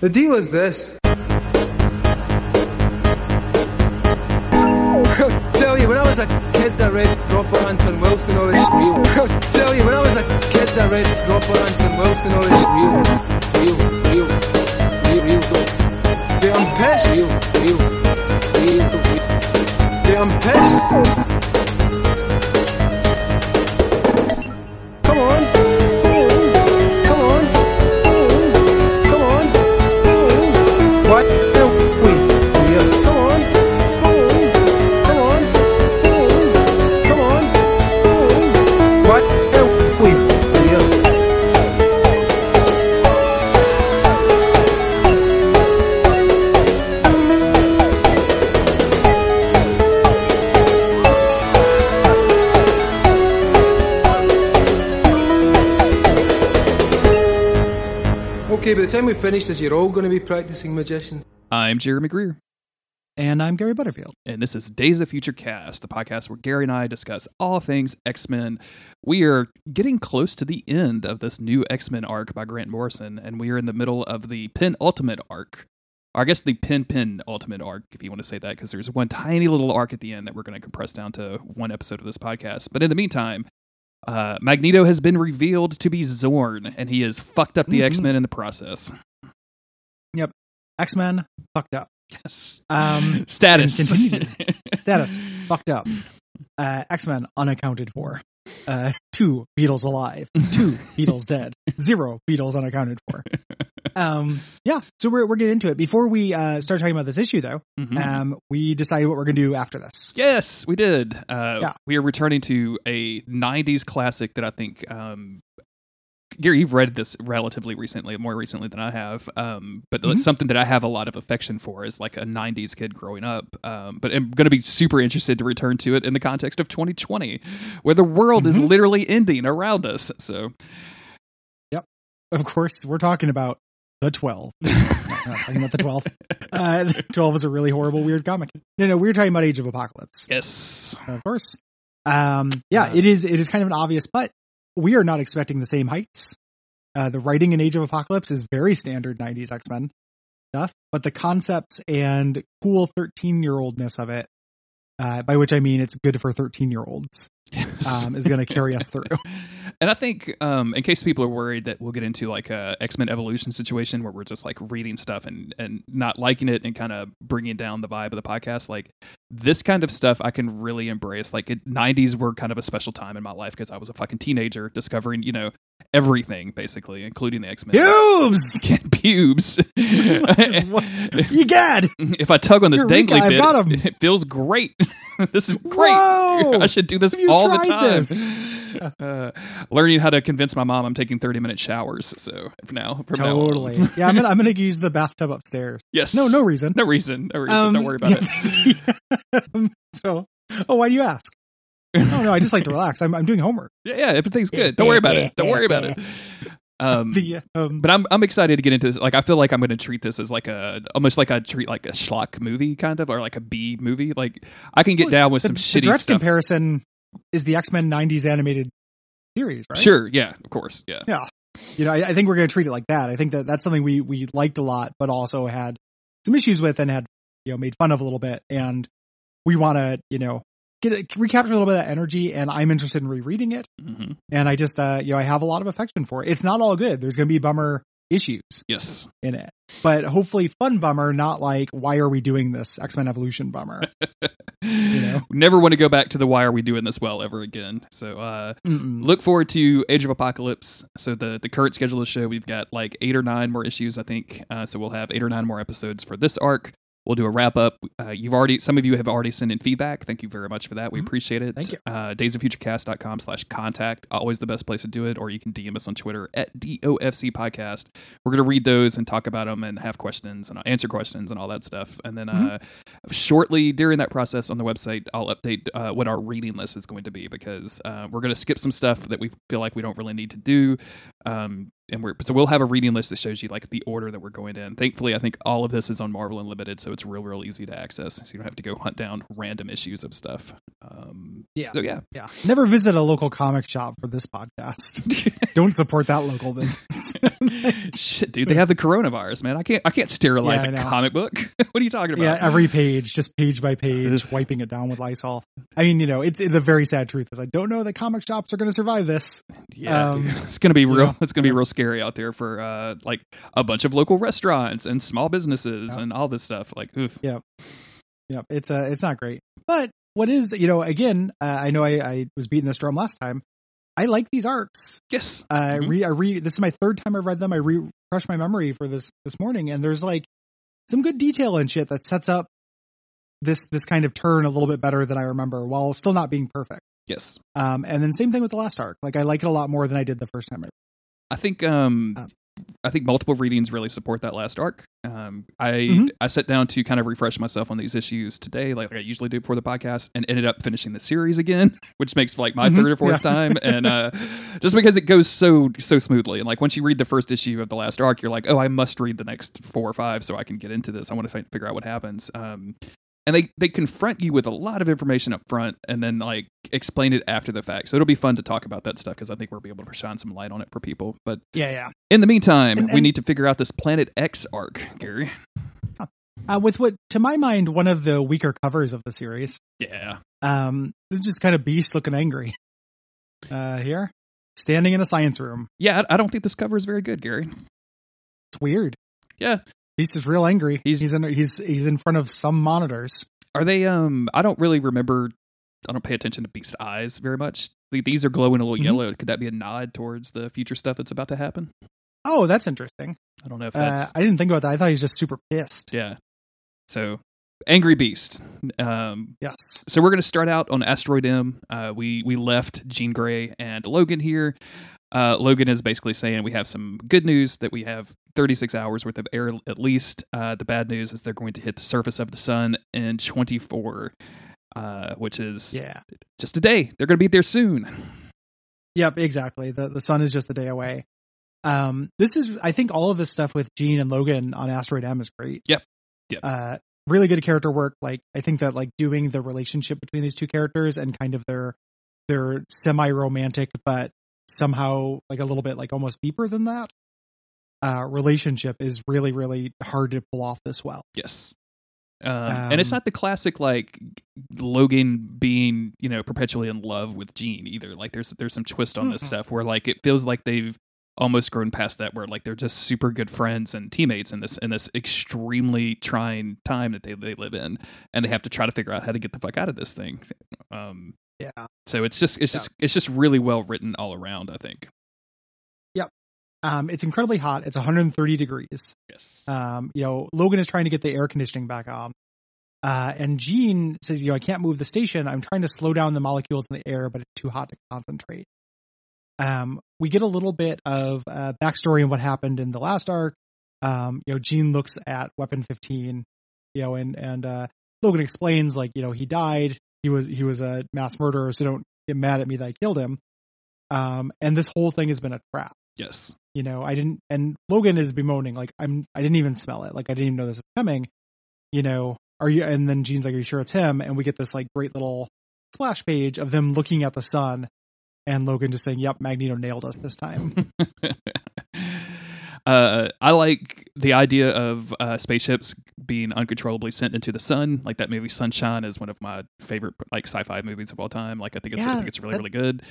The deal is this. Tell you, when I was a kid, I read Robert Anton Wilson, all this real. Tell you, when I was a kid, I read Robert Anton Wilson, all this real, real, real, real, real good. Yeah, I'm pissed. Real, real, real, real. Yeah, I'm pissed. Okay, by the time we finish this, you're all going to be practicing magicians. I'm Jeremy Greer, And I'm Gary Butterfield. and this is Days of Future Cast, the podcast where Gary and I discuss all things X Men. We are getting close to the end of this new X Men arc by Grant Morrison, and we are in the middle of the penultimate arc. Or I guess the pin pin ultimate arc, if you want to say that, because there's one tiny little arc at the end that we're going to compress down to one episode of this podcast. But in the meantime, uh, Magneto has been revealed to be Zorn, and he has fucked up the Mhm. X Men in the process. Yep, X Men fucked up. Yes. Um, Status. Status fucked up. Uh, X Men unaccounted for. Uh, two Beatles alive. Two Beatles dead. Zero Beatles unaccounted for. Um, yeah. So we're we're getting into it. Before we uh, start talking about this issue, though, Mhm. um, we decided what we're going to do after this. Yes, we did. Uh, Yeah. We are returning to a 90s classic that I think, um, Gary, you've read this relatively recently, more recently than I have. Um, but Mhm. something that I have a lot of affection for is like a 90s kid growing up. Um, but I'm going to be super interested to return to it in the context of 2020, where the world is Mhm. literally ending around us. So, yep, Of course, we're talking about the Twelve. no, talking about the Twelve. Uh, the Twelve is a really horrible, weird comic. No, no, we're talking about Age of Apocalypse. yes. of course. Um, yeah, Uh, it is. It is kind of an obvious, but we are not expecting the same heights. Uh, the writing in Age of Apocalypse is very standard '90s X Men stuff, but the concepts and cool 13 year oldness of it, uh, by which I mean it's good for 13 year olds, Yes. um, is going to carry us through. And I think, um, in case people are worried that we'll get into like a X Men Evolution situation where we're just like reading stuff and and not liking it and kind of bringing down the vibe of the podcast, like this kind of stuff I can really embrace. Like it, '90s were kind of a special time in my life because I was a fucking teenager discovering, you know, everything basically, including the X Men. Pubes, Pubes. you gad. if I tug on this Eureka, dangly bit, got 'em. it feels great. this is great. Whoa! I should do this you all the time. Uh, learning how to convince my mom I'm taking 30 minute showers. So for now, from now. Totally. yeah, I'm gonna I'm gonna use the bathtub upstairs. yes. No, no reason. No reason. No reason. Um, Don't worry about it. yeah. Um, so, oh, why do you ask? Oh no, I just like to relax. I'm I'm doing homework. Yeah, yeah, everything's good. Don't worry about it. Don't worry about it. Um, The um, but I'm I'm excited to get into this. Like I feel like I'm going to treat this as like a almost like I treat like a schlock movie kind of or like a B movie. Like I can get Well, down with the, some the shitty direct stuff. comparison is the X Men '90s animated series, right? Sure. Yeah. Of course. Yeah. Yeah. You know, I, I think we're going to treat it like that. I think that that's something we we liked a lot, but also had some issues with and had you know made fun of a little bit, and we want to you know get it, recapture a little bit of that energy. And I'm interested in rereading it, hmm and I just uh you know I have a lot of affection for it. It's not all good. There's going to be bummer issues Yes. in it, but hopefully fun bummer, not like why are we doing this X Men Evolution bummer. you know? Never want to go back to the why are we doing this well ever again. So uh look forward to Age of Apocalypse. So the the current schedule of the show, we've got like eight or nine more issues, I think. Uh, so we'll have eight or nine more episodes for this arc. We'll do a wrap up. Uh, you've already, some of you have already sent in feedback. Thank you very much for that. We Mhm. appreciate it. Thank you. Uh, daysoffuturecast.com slash contact. Always the best place to do it. Or you can DM us on Twitter at DOFC podcast. We're going to read those and talk about them and have questions and answer questions and all that stuff. And then Mhm. uh, shortly during that process on the website, I'll update uh, what our reading list is going to be because uh, we're going to skip some stuff that we feel like we don't really need to do. Um, and we're so we'll have a reading list that shows you like the order that we're going in. Thankfully, I think all of this is on Marvel Unlimited, so it's real, real easy to access. So you don't have to go hunt down random issues of stuff. Um, Yeah. So yeah. Yeah. Never visit a local comic shop for this podcast. Don't support that local business. Shit, dude, they have the coronavirus, man. I can't I can't sterilize Yeah, I a comic book. what are you talking about? yeah, every page, just page by page, wiping it down with Lysol. I mean, you know, it's the very sad truth is I don't know that comic shops are going to survive this. Yeah, Um, dude. it's gonna be real. It's gonna be real scary out there for uh, like a bunch of local restaurants and small businesses Yeah. and all this stuff. Like, oof. Yep, it's uh, it's not great. But what is, you know, again, uh, I know I, I was beating this drum last time. I like these arcs. yes, Uh, I re, I re, this is my third time I've read them. I refreshed my memory for this this morning, and there's like some good detail and shit that sets up this this kind of turn a little bit better than I remember, while still not being perfect. yes. Um, and then same thing with the last arc. Like I like it a lot more than I did the first time. I think um, Um, I think multiple readings really support that last arc. Um, I Mhm. I sat down to kind of refresh myself on these issues today, like I usually do before the podcast, and ended up finishing the series again, which makes like my Mhm. third or fourth Yeah. time, and uh, just because it goes so so smoothly, and like once you read the first issue of the last arc, you're like, oh, I must read the next four or five so I can get into this. I want to fi- figure out what happens. Um, and they they confront you with a lot of information up front, and then like explain it after the fact. So it'll be fun to talk about that stuff because I think we'll be able to shine some light on it for people. But yeah, yeah. in the meantime, And- we need to figure out this Planet X arc, Gary. Uh, with what, to my mind, one of the weaker covers of the series. Yeah. Um, it's just kind of beast looking angry. Uh, here, standing in a science room. Yeah, I I don't think this cover is very good, Gary. It's weird. Yeah. Beast is real angry. He's- He's he's in he's he's in front of some monitors. Are they um I don't really remember I don't pay attention to Beast's eyes very much. These are glowing a little Mhm. yellow. Could that be a nod towards the future stuff that's about to happen? Oh, that's interesting. I don't know if Uh, I didn't think about that. I thought he was just super pissed. yeah. So angry beast. Um Yes. so we're going to start out on Asteroid M. Uh, we we left Jean Grey and Logan here. Uh, Logan is basically saying we have some good news that we have 36 hours worth of air at least. Uh, the bad news is they're going to hit the surface of the sun in 24, uh, which is Yeah. just a day. They're going to be there soon. Yep. Exactly. The the sun is just a day away. Um, this is I think all of this stuff with Jean and Logan on Asteroid M is great. Yep. Yep. Uh, really good character work. Like I think that like doing the relationship between these two characters and kind of their their semi romantic but somehow like a little bit like almost deeper than that uh relationship is really really hard to pull off this well. Yes. Um, and it's Um, not the classic like Logan being you know perpetually in love with Jean either. Like there's there's some twist on this Mm-mm. stuff where like it feels like they've almost grown past that where like they're just super good friends and teammates in this in this extremely trying time that they they live in and they have to try to figure out how to get the fuck out of this thing. Um, Yeah. so it's just it's Yeah. just it's just really well written all around. I think. Yep. Um it's incredibly hot. It's 130 degrees. Yes. Um, you know, Logan is trying to get the air conditioning back on. Uh, and Jean says, you know, I can't move the station. I'm trying to slow down the molecules in the air, but it's too hot to concentrate. Um, we get a little bit of uh, backstory on what happened in the last arc. Um, you know, Jean looks at Weapon 15, you know, and, and, uh, Logan explains like, you know, he died. He was, he was a mass murderer. So don't get mad at me that I killed him. Um, and this whole thing has been a trap yes. you know i didn't and logan is bemoaning like i'm i didn't even smell it like i didn't even know this was coming you know are you and then jean's like are you sure it's him and we get this like great little splash page of them looking at the sun and logan just saying yep magneto nailed us this time uh, I like the idea of uh, spaceships being uncontrollably sent into the sun. Like that movie Sunshine is one of my favorite like sci-fi movies of all time. Like I think it's I think it's really that- really good.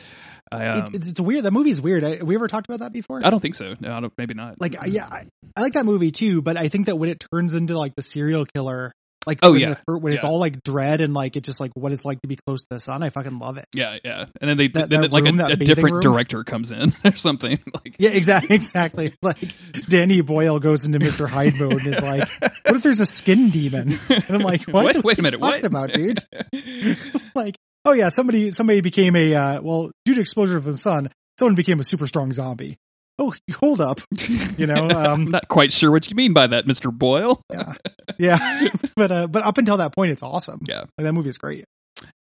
I It- um, it's, it's weird that movie's weird I, we ever talked about that before I don't think so. No, I don't, maybe not. like yeah I, I like that movie too but i think that when it turns into like the serial killer like Oh, yeah. the when it's Yeah. all like dread and like it's just like what it's like to be close to the sun i fucking love it yeah, yeah. And then they That- then that like room, a, a different room? director comes in or something. Like Yeah, exactly. Exactly. Like Danny Boyle goes into Mr. Hyde mode and is like, "What if there's a skin demon?" And I'm like, "What? What? Wait a What you minute, what? about, dude?" like, oh yeah, somebody somebody became a uh, well due to exposure of the sun, someone became a super strong zombie. Oh, hold up, you know. I'm Um, not quite sure what you mean by that, Mister Boyle. yeah, yeah. but uh, but up until that point, it's awesome. Yeah. like, that movie is great.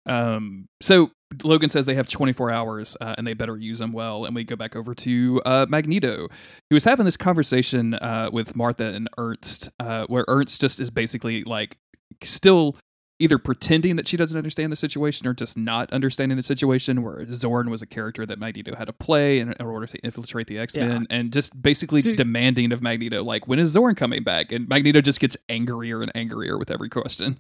Um, so Logan says they have 24 hours uh, and they better use them well. And we go back over to uh, Magneto, who is having this conversation uh, with Martha and Ernst, uh, where Ernst just is basically like still either pretending that she doesn't understand the situation or just not understanding the situation. Where Zorn was a character that Magneto had to play in, in order to infiltrate the X Men, and just basically demanding of Magneto, like, when is Zorn coming back? And Magneto just gets angrier and angrier with every question.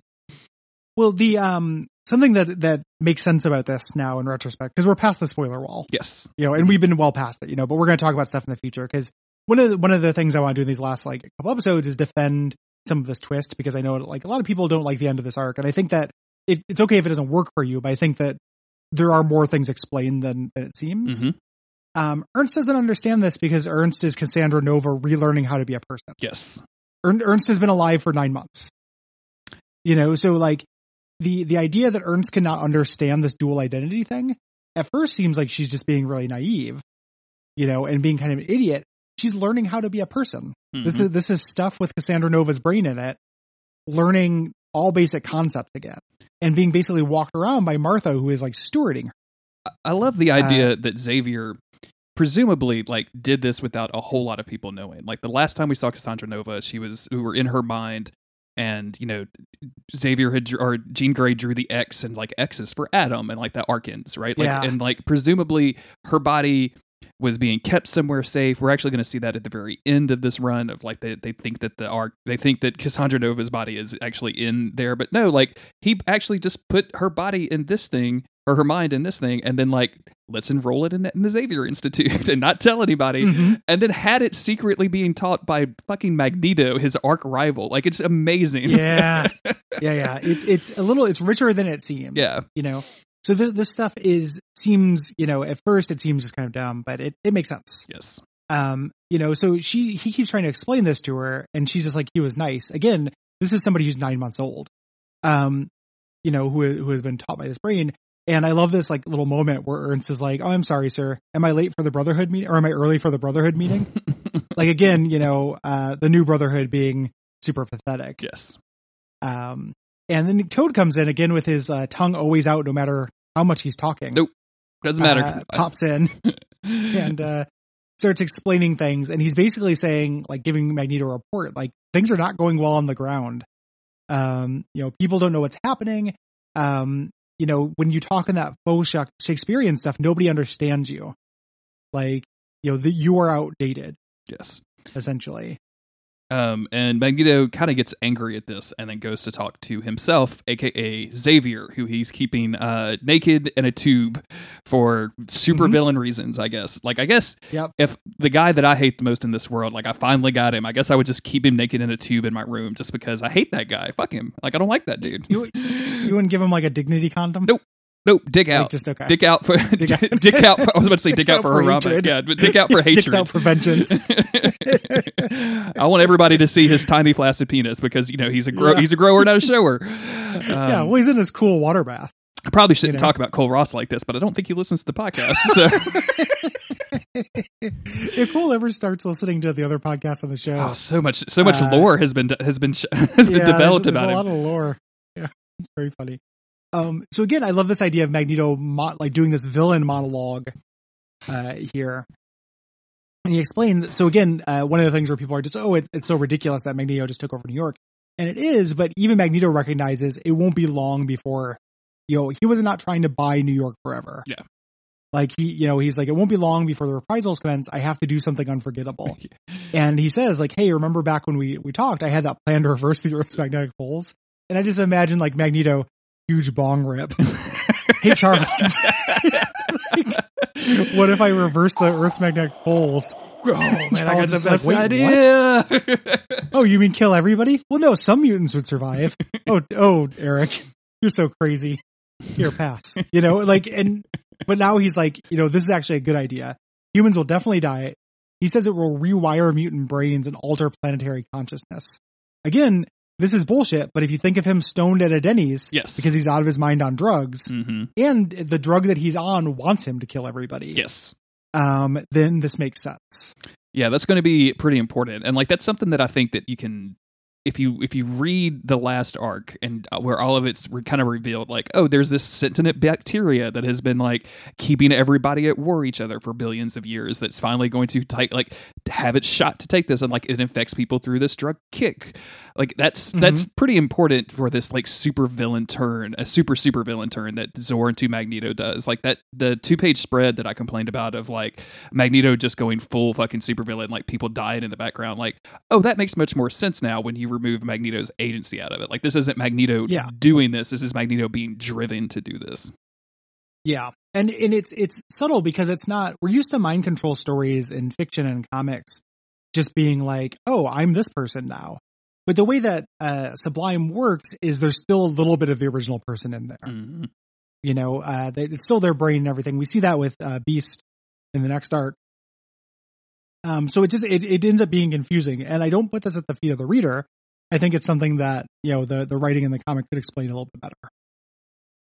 Well, the um something that that makes sense about this now in retrospect because we're past the spoiler wall, Yes. you know, and we've been well past it, you know. But we're going to talk about stuff in the future because one of the, one of the things I want to do in these last like couple episodes is defend some of this twist because I know like a lot of people don't like the end of this arc, and I think that it, it's okay if it doesn't work for you, but I think that there are more things explained than than it seems. Mhm. Um, Ernst doesn't understand this because Ernst is Cassandra Nova relearning how to be a person. Yes. Ernst has been alive for nine months. You know, so like the the idea that Ernst cannot understand this dual identity thing at first seems like she's just being really naive, you know, and being kind of an idiot. She's learning how to be a person. This Mhm. is this is stuff with Cassandra Nova's brain in it, learning all basic concepts again, and being basically walked around by Martha, who is like stewarding her. I love the idea that Xavier presumably like did this without a whole lot of people knowing. Like the last time we saw Cassandra Nova, she was we were in her mind and you know Xavier had or Jean Grey drew the X and like X's for Adam and like that arc ends, right? Like Yeah. and like presumably her body was being kept somewhere safe. We're actually going to see that at the very end of this run of like they, they think that the arc they think that Cassandra Nova's body is actually in there, but no, like he actually just put her body in this thing or her mind in this thing, and then like let's enroll it in, in the Xavier Institute and not tell anybody, Mhm. and then had it secretly being taught by fucking Magneto, his arch rival. Like it's amazing. Yeah, yeah, yeah. It's it's a little it's richer than it seems. yeah, you know so the, this stuff is seems you know at first it seems just kind of dumb but it, it makes sense. Yes, um you know so she he keeps trying to explain this to her and she's just like he was nice. Again this is somebody who's nine months old um you know who who has been taught by this brain. And i love this like little moment where ernst is like oh i'm sorry sir. Am i late for the brotherhood meeting or am i early for the brotherhood meeting? Like again you know uh the new brotherhood being super pathetic. Yes, um, and then Toad comes in again with his uh, tongue always out, no matter how much he's talking. Nope. doesn't matter. Uh, pops in and uh, starts explaining things, and he's basically saying, like, giving Magneto a report, like things are not going well on the ground. Um, you know, people don't know what's happening. Um, you know, when you talk in that faux Shakespearean stuff, nobody understands you. Like, you know, that you are outdated, yes. essentially. Um, and Magneto kind of gets angry at this and then goes to talk to himself, aka Xavier, who he's keeping uh, naked in a tube for super Mhm. villain reasons, I guess. Like, I guess Yep. if the guy that I hate the most in this world, like, I finally got him, I guess I would just keep him naked in a tube in my room just because I hate that guy. Fuck him. Like, I don't like that dude. You you wouldn't give him like a dignity condom? Nope. Nope, dig Like, out. just okay. Dick out for Dig out. dick out. For, I was about to say dick out for hatred. Yeah, but dick out for hatred. Dicks out for vengeance. I want everybody to see his tiny flaccid penis because you know he's a Yeah. he's a grower, not a shower. yeah, Um, well, he's in his cool water bath. I probably shouldn't you know. talk about Cole Ross like this, but I don't think he listens to the podcast. So if Cole ever starts listening to the other podcasts on the show, oh, so much so much Uh, lore has been has been has been yeah, developed there's, about there's him. a lot of lore. Yeah, it's very funny. Um, so again, I love this idea of Magneto mo- like doing this villain monologue uh, here. And he explains. So again, uh, one of the things where people are just, oh, it, it's so ridiculous that Magneto just took over New York, and it is. But even Magneto recognizes it won't be long before, you know, he was not trying to buy New York forever. Yeah. Like he, you know, he's like, it won't be long before the reprisals commence. I have to do something unforgettable. and he says, like, hey, remember back when we we talked? I had that plan to reverse the Earth's magnetic poles. And I just imagine like Magneto, huge bong rip. hey Charles, what if I reverse the Earth's magnetic poles? Oh man, I got the like, best "Wait, idea. Oh, you mean kill everybody? Well, no, some mutants would survive. oh, oh, Eric, you're so crazy. Here, pass. You know, like, and but now he's like, you know, this is actually a good idea. Humans will definitely die. He says it will rewire mutant brains and alter planetary consciousness. Again, this is bullshit. But if you think of him stoned at a Denny's, yes. because he's out of his mind on drugs, hmm and the drug that he's on wants him to kill everybody. Yes. Um, then this makes sense. Yeah, that's going to be pretty important. And like that's something that I think that you can if you if you read the last arc and uh, where all of it's re- kind of revealed like oh there's this sentient bacteria that has been like keeping everybody at war each other for billions of years that's finally going to take like have its shot to take this and like it infects people through this drug kick like that's Mhm. that's pretty important for this like super villain turn a super super villain turn that Zorn into Magneto does like that the two page spread that I complained about of like Magneto just going full fucking super villain like people dying in the background like oh that makes much more sense now when you remove Magneto's agency out of it like this isn't Magneto Yeah. doing this this is Magneto being driven to do this Yeah. And and it's it's subtle because it's not we're used to mind control stories in fiction and comics just being like, "Oh, I'm this person now." But the way that uh Sublime works is there's still a little bit of the original person in there. Mhm. You know, uh they, it's still their brain and everything. We see that with uh Beast in the next arc. Um so it just it, it ends up being confusing and I don't put this at the feet of the reader. I think it's something that, you know, the the writing in the comic could explain a little bit better.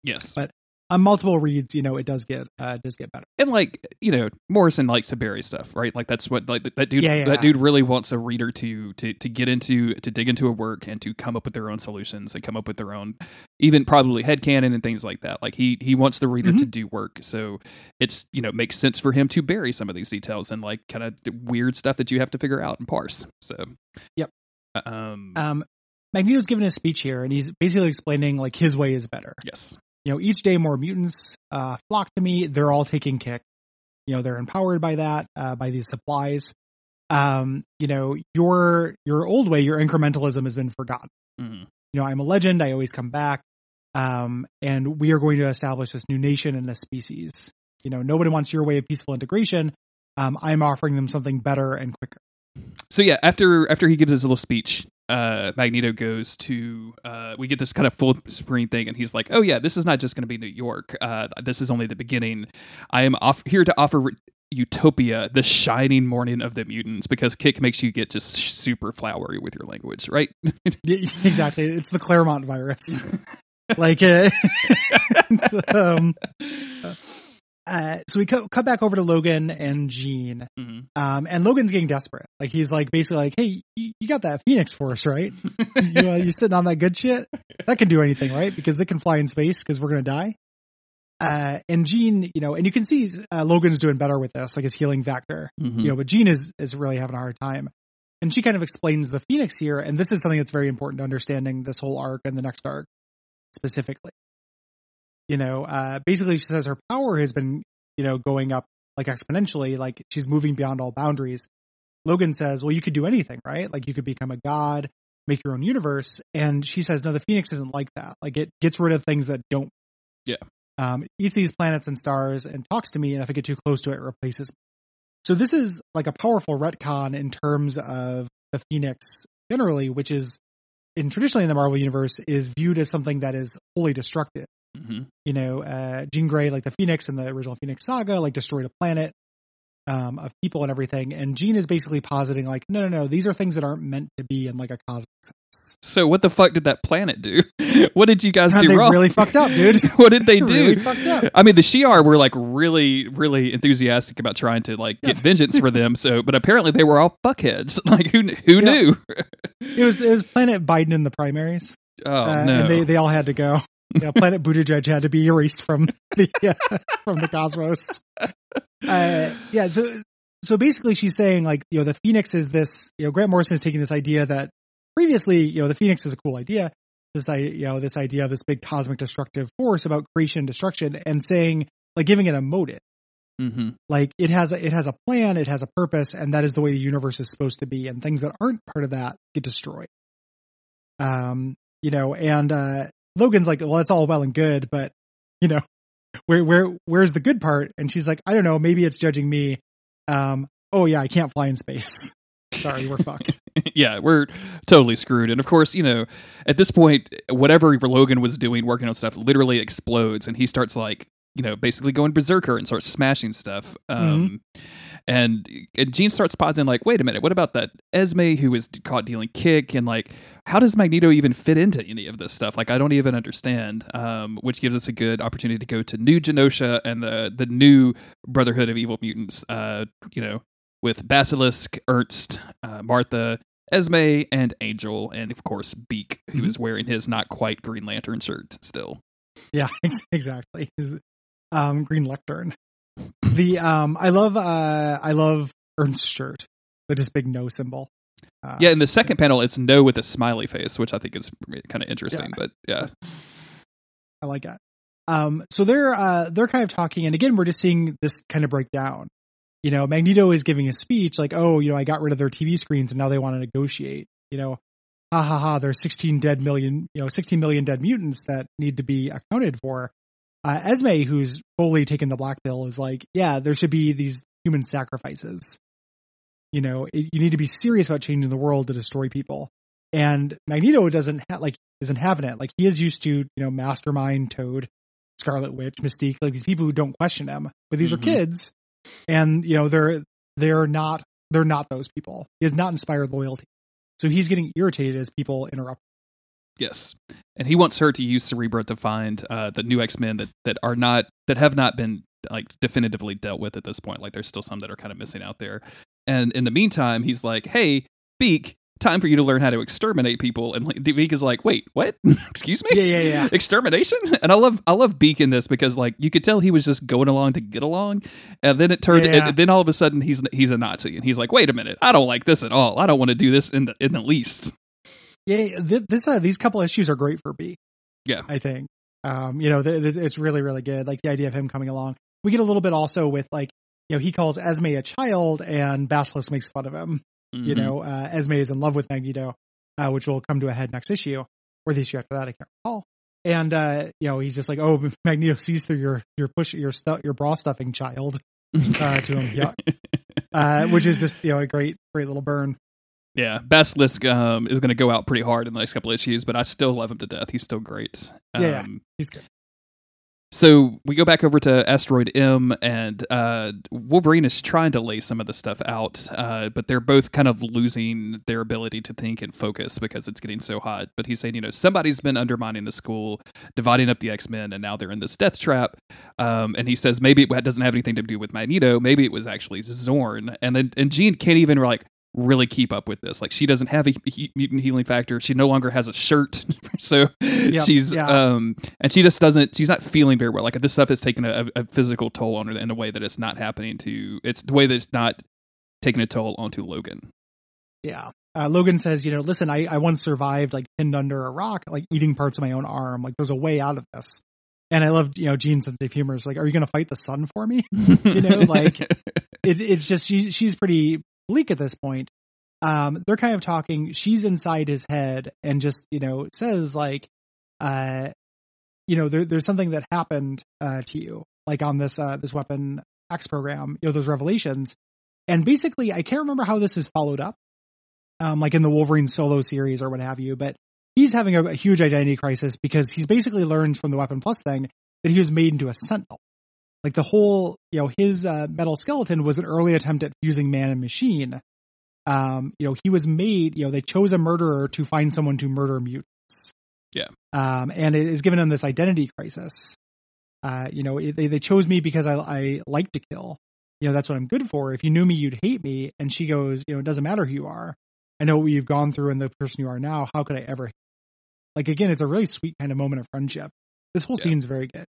yes But- On multiple reads, you know, it does get uh does get better. and like you know Morrison likes to bury stuff right like that's what like that dude Yeah, yeah. that dude really wants a reader to to to get into to dig into a work and to come up with their own solutions and come up with their own even probably headcanon and things like that like he he wants the reader Mm-hmm. to do work so it's you know makes sense for him to bury some of these details and like kind of weird stuff that you have to figure out and parse so Yep. Um um Magneto's giving a speech here and he's basically explaining like his way is better. yes You know, each day more mutants uh flock to me, they're all taking kick. You know, they're empowered by that, uh by these supplies. Um, you know, your your old way, your incrementalism has been forgotten. Mhm. You know, I'm a legend, I always come back. Um and we are going to establish this new nation and this species. You know, nobody wants your way of peaceful integration. Um I'm offering them something better and quicker. So yeah after after he gives his little speech uh magneto goes to uh we get this kind of full screen thing and he's like oh yeah this is not just going to be new york uh this is only the beginning i am off here to offer re- utopia the shining morning of the mutants because kick makes you get just super flowery with your language right Yeah, exactly. It's the Claremont virus. like, uh, it's, um, uh, so we cut, cut back over to Logan and Jean. Mhm. Um, and Logan's getting desperate. Like, he's like, basically like, Hey, you, you got that Phoenix Force, right? you, uh, you sitting on that good shit? That can do anything, right? Because it can fly in space because we're going to die. Uh, and Jean, you know, and you can see, uh, Logan's doing better with this, like his healing factor Mhm. you know, but Jean is is really having a hard time. And she kind of explains the Phoenix here, and this is something that's very important to understanding this whole arc and the next arc specifically. You know, uh basically she says her power has been, you know, going up like exponentially, like she's moving beyond all boundaries. Logan says, Well, you could do anything, right? Like you could become a god, make your own universe. And she says, No, the Phoenix isn't like that. Like it gets rid of things that don't. Yeah. Um, eats these planets and stars and talks to me, and if I get too close to it, it replaces me. So this is like a powerful retcon in terms of the Phoenix generally, which is in traditionally in the Marvel universe is viewed as something that is wholly destructive. Mhm. You know, uh, Jean Grey, like the Phoenix in the original Phoenix saga, like destroyed a planet um, of people and everything. And Jean is basically positing like, no, no, no, these are things that aren't meant to be in like a cosmic sense. so what the fuck did that planet do what did you guys do they wrong really fucked up, dude. what did they do really fucked up. I mean, the Shi'ar were like really, really enthusiastic about trying to like get Yes. vengeance for them. So, but apparently they were all fuckheads. Like who who Yeah. knew? It was it was Planet Biden in the primaries. Oh uh, no! and they they all had to go. Yeah, Planet Buttigieg had to be erased from the uh, from the cosmos. Uh, yeah, so so basically, she's saying like you know the Phoenix is this. You know, Grant Morrison is taking this idea that previously you know the Phoenix is a cool idea. This I you know this idea of this big cosmic destructive force about creation and destruction, and saying like giving it a motive. hmm Like it has a, it has a plan, it has a purpose, and that is the way the universe is supposed to be. And things that aren't part of that get destroyed. Um, you know, and uh Logan's like, well, that's all well and good, but you know, where where where's the good part? And she's like, I don't know, maybe it's judging me. Um, oh yeah, I can't fly in space. Sorry, we're fucked. yeah, we're totally screwed. And of course, you know, at this point, whatever Logan was doing, working on stuff, literally explodes, and he starts like, you know, basically going berserker and starts smashing stuff. Um, and, and Jean starts pausing, like, wait a minute, what about that Esme who was caught dealing kick, and like, how does Magneto even fit into any of this stuff? Like, I don't even understand. Um, which gives us a good opportunity to go to New Genosha and the the new Brotherhood of Evil Mutants. Uh, you know, with Basilisk, Ernst, uh, Martha, Esme and Angel, and of course Beak, who Mhm. is wearing his not quite Green Lantern shirt still. Yeah, exactly. His, um, green lectern. The um, I love uh, I love Ernst's shirt with this big no symbol. Uh, Yeah, in the second panel, it's no with a smiley face, which I think is kind of interesting. But yeah, I like that. Um, so they're uh, they're kind of talking, and again, we're just seeing this kind of break down. You know, Magneto is giving a speech like, "Oh, you know, I got rid of their TV screens, and now they want to negotiate." You know, ha ha ha. There's 16 dead million, you know, 16 million dead mutants that need to be accounted for. Uh, Esme, who's fully taken the black pill, is like, "Yeah, there should be these human sacrifices." You know, it, you need to be serious about changing the world to destroy people. And Magneto doesn't ha- like isn't having it. Like he is used to, you know, Mastermind, Toad, Scarlet Witch, Mystique, like these people who don't question him. But these Mhm. are kids, and you know they're they're not they're not those people. He has not inspired loyalty, so he's getting irritated as people interrupt. Yes, and he wants her to use Cerebro to find uh, the new X Men that that are not that have not been like definitively dealt with at this point. Like there's still some that are kind of missing out there. And in the meantime, he's like, "Hey, Beak." Time for you to learn how to exterminate people, and like, Beak is like, "Wait, what? Excuse me? Yeah, yeah, yeah. extermination and i love i love beak in this because like you could tell he was just going along to get along and then it turned Yeah. and then all of a sudden he's he's a nazi and he's like wait a minute i don't like this at all i don't want to do this in the in the least Yeah, this uh, these couple issues are great for B. Yeah. I think. Um, you know, th- th- it's really really good. Like the idea of him coming along. We get a little bit also with like, you know, he calls Esme a child, and Basilisk makes fun of him. You Mhm. know, uh, Esme is in love with Magneto, uh, which will come to a head next issue or the issue after that. I can't recall. And uh, you know, he's just like, "Oh, Magneto sees through your your push your stuff your bra stuffing child." Uh, to him, yeah, uh, which is just you know a great great little burn. Yeah basilisk um is going to go out pretty hard in the next couple issues but i still love him to death he's still great um, Yeah, yeah. He's good. So we go back over to Asteroid M, and uh, Wolverine is trying to lay some of the stuff out, uh, but they're both kind of losing their ability to think and focus because it's getting so hot. But he's saying, you know, somebody's been undermining the school, dividing up the X Men, and now they're in this death trap. Um, and he says maybe it doesn't have anything to do with Magneto. Maybe it was actually Zorn. And then and Jean can't even like really keep up with this. Like she doesn't have a he- mutant healing factor. She no longer has a shirt. so she's yeah. um and she just doesn't she's not feeling very well. Like this stuff is taking a, a physical toll on her in a way that it's not happening to it's the way that it's not taking a toll onto Logan. Yeah. Uh, Logan says, you know, listen, I, I once survived like pinned under a rock, like eating parts of my own arm. Like there's a way out of this. And I love, you know, Jean's sense of humor is like, are you going to fight the sun for me? You know, like- It's, it's just, she, she's pretty bleak at this point. Um, they're kind of talking, she's inside his head and just, you know, says like, uh, you know, there, there's something that happened, uh, to you, like on this, uh, this weapon X program, you know, those revelations. And basically, I can't remember how this is followed up um, like in the Wolverine solo series or what have you. But he's having a, a huge identity crisis because he's basically learns from the Weapon Plus thing that he was made into a Sentinel. Like the whole, you know, his uh, metal skeleton was an early attempt at fusing man and machine. Um, you know, he was made. You know, they chose a murderer to find someone to murder mutants. Yeah. Um, and it has given him this identity crisis. Uh, you know, it, they they chose me because I I like to kill. You know, that's what I'm good for. If you knew me, you'd hate me. And she goes, you know, it doesn't matter who you are. I know what you've gone through and the person you are now. How could I ever? Like again, it's a really sweet kind of moment of friendship. This whole Yeah. scene's very good.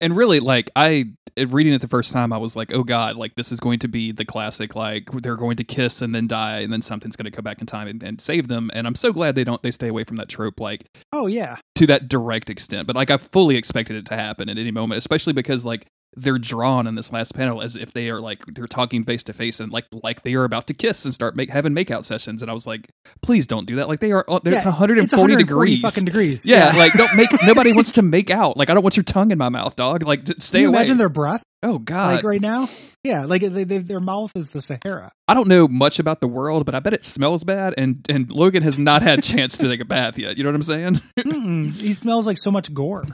And really like i eh, reading it the first time i was like oh god like this is going to be the classic like they're going to kiss and then die and then something's going to go back in time and, and save them. And i'm so glad they don't they stay away from that trope like Oh yeah, to that direct extent but like i fully expected it to happen at any moment especially because like they're drawn in this last panel as if they are like they're talking face to face and like like they are about to kiss and start make having makeout sessions and i was like please don't do that like they are uh, they're Yeah, it's 140 140 degrees fucking degrees. yeah, like don't make nobody wants to make out. Like I don't want your tongue in my mouth, dog. Like stay Can you away. imagine their breath oh god, like right now? Yeah, like they, they, their mouth is the Sahara. I don't know much about the world, but I bet it smells bad. And and Logan has not had a chance to take a bath yet. You know what I'm saying? Mm-mm. he smells like so much gore.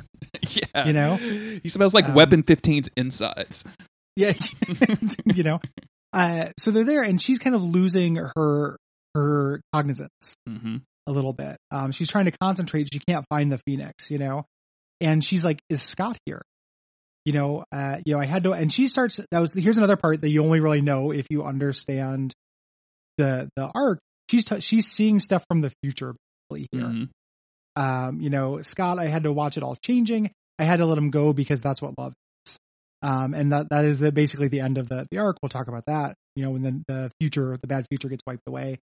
yeah, You know? he smells like Um, Weapon 15's insides. Yeah, you know. Uh, so they're there, and she's kind of losing her her cognizance. hmm a little bit. Um, she's trying to concentrate. She can't find the Phoenix, you know, and she's like, "Is Scott here?" You know, uh, you know, I had to, and she starts. That was here's another part that you only really know if you understand the the arc. she's t- she's seeing stuff from the future here. Mhm. Um, you know, Scott, I had to watch it all changing. I had to let him go because that's what love is. Um, and that that is the, basically the end of the the arc. We'll talk about that. You know, when the the future, the bad future, gets wiped away.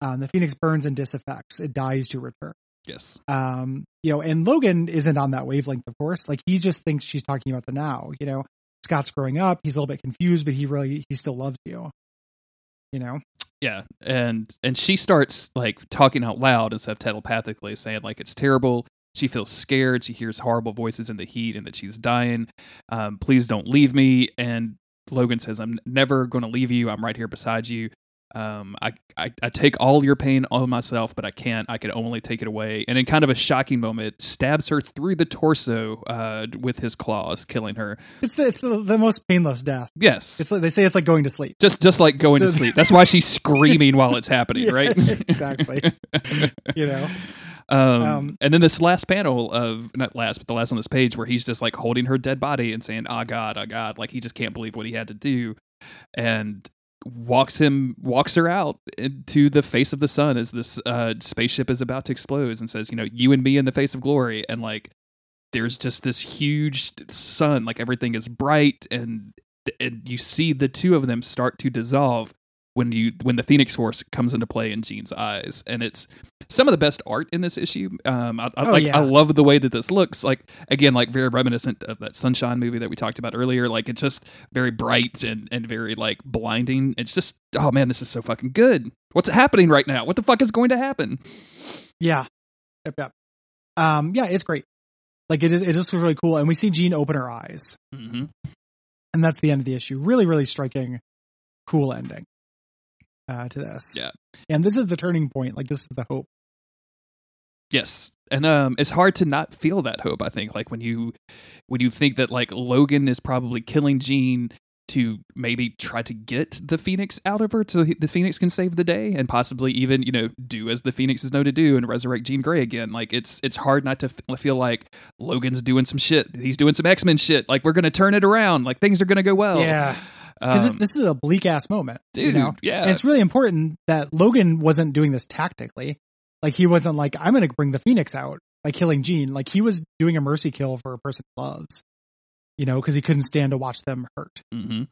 Um, the Phoenix burns and disaffects. It dies to return. Yes. Um, you know, and Logan isn't on that wavelength, of course. Like he just thinks she's talking about the now. You know, Scott's growing up. He's a little bit confused, but he really he still loves you. You know. Yeah, and and she starts like talking out loud instead of telepathically, saying like it's terrible. She feels scared. She hears horrible voices in the heat, and that she's dying. Um, please don't leave me. And Logan says, "I'm never going to leave you. I'm right here beside you. Um, I, I I take all your pain on myself, but I can't. I can only take it away." And in kind of a shocking moment, stabs her through the torso uh, with his claws, killing her. It's the, it's the, the most painless death. Yes, It's like they say it's like going to sleep. just just like going to sleep. That's why she's screaming while it's happening, Yeah, right? exactly. You know. Um, Um, and then this last panel of not last, but the last on this page where he's just like holding her dead body and saying, "Oh God, oh God!" Like he just can't believe what he had to do, and walks him walks her out into the face of the sun as this uh, spaceship is about to explode, and says, "You know, you and me in the face of glory." And like, there's just this huge sun, like everything is bright, and and you see the two of them start to dissolve when you when the Phoenix Force comes into play in Jean's eyes, and it's some of the best art in this issue. Um, I, I Oh, like yeah. I love the way that this looks. Like again, like very reminiscent of that Sunshine movie that we talked about earlier. Like it's just very bright and and very like blinding. It's just oh man, this is so fucking good. What's happening right now? What the fuck is going to happen? Yeah. Yep, yep. Um, yeah, it's great. Like it is, it just was really cool. And we see Jean open her eyes. hmm And that's the end of the issue. Really, really striking, cool ending uh, to this. Yeah. And this is the turning point. Like this is the hope. Yes. And um it's hard to not feel that hope, I think. Like when you when you think that like Logan is probably killing Jean to maybe try to get the Phoenix out of her so the Phoenix can save the day and possibly even, you know, do as the Phoenix is known to do and resurrect Jean Grey again. Like it's it's hard not to f- feel like Logan's doing some shit. He's doing some X-Men shit. Like we're going to turn it around. Like things are going to go well. yeah. Because Um, this, this is a bleak ass moment. dude, you know? yeah. And it's really important that Logan wasn't doing this tactically. Like he wasn't like, I'm going to bring the Phoenix out by killing Jean. Like he was doing a mercy kill for a person he loves. You know, because he couldn't stand to watch them hurt. Mhm.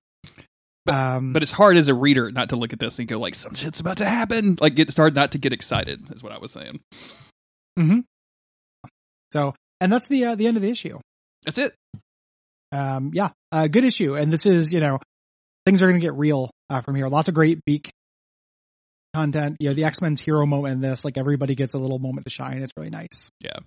But- um, But it's hard as a reader not to look at this and go like some shit's about to happen. Like it's hard not to get excited is what I was saying. so, and that's the uh, the end of the issue. That's it. um yeah uh good issue and this is you know things are gonna get real uh, from here. Lots of great beak content. You know the x-men's hero moment in this like everybody gets a little moment to shine. It's really nice. Yeah.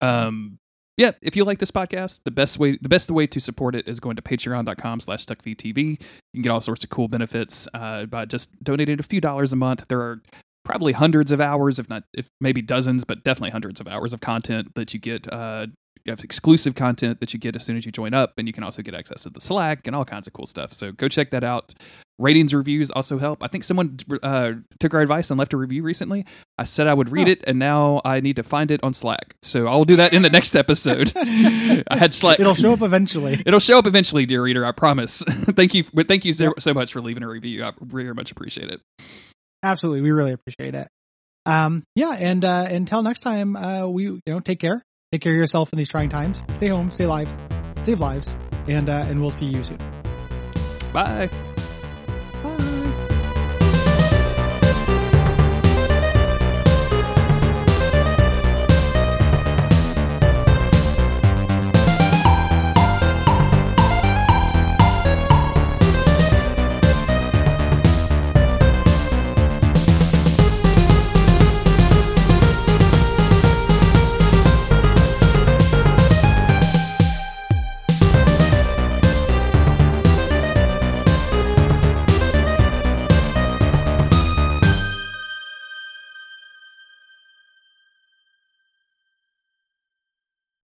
um yeah if you like this podcast the best way the best way to support it is going to patreon.com slash stuckvtv you can get all sorts of cool benefits uh, by just donating a few dollars a month. There are probably hundreds of hours if not if maybe dozens but definitely hundreds of hours of content that you get uh you have exclusive content that you get as soon as you join up and you can also get access to the slack and all kinds of cool stuff. So go check that out. Ratings reviews also help. I think someone uh, took our advice and left a review recently. I said i would read Oh. it and now i need to find it on slack. So i'll do that in the next episode. I had slack. It'll show up eventually. It'll show up eventually, dear reader. I promise. thank you, but thank you so, so much for leaving a review. I very much appreciate it. absolutely. We really appreciate it. Um yeah and uh until next time uh we you know take care take care of yourself in these trying times stay home stay lives save lives and uh and we'll see you soon Bye.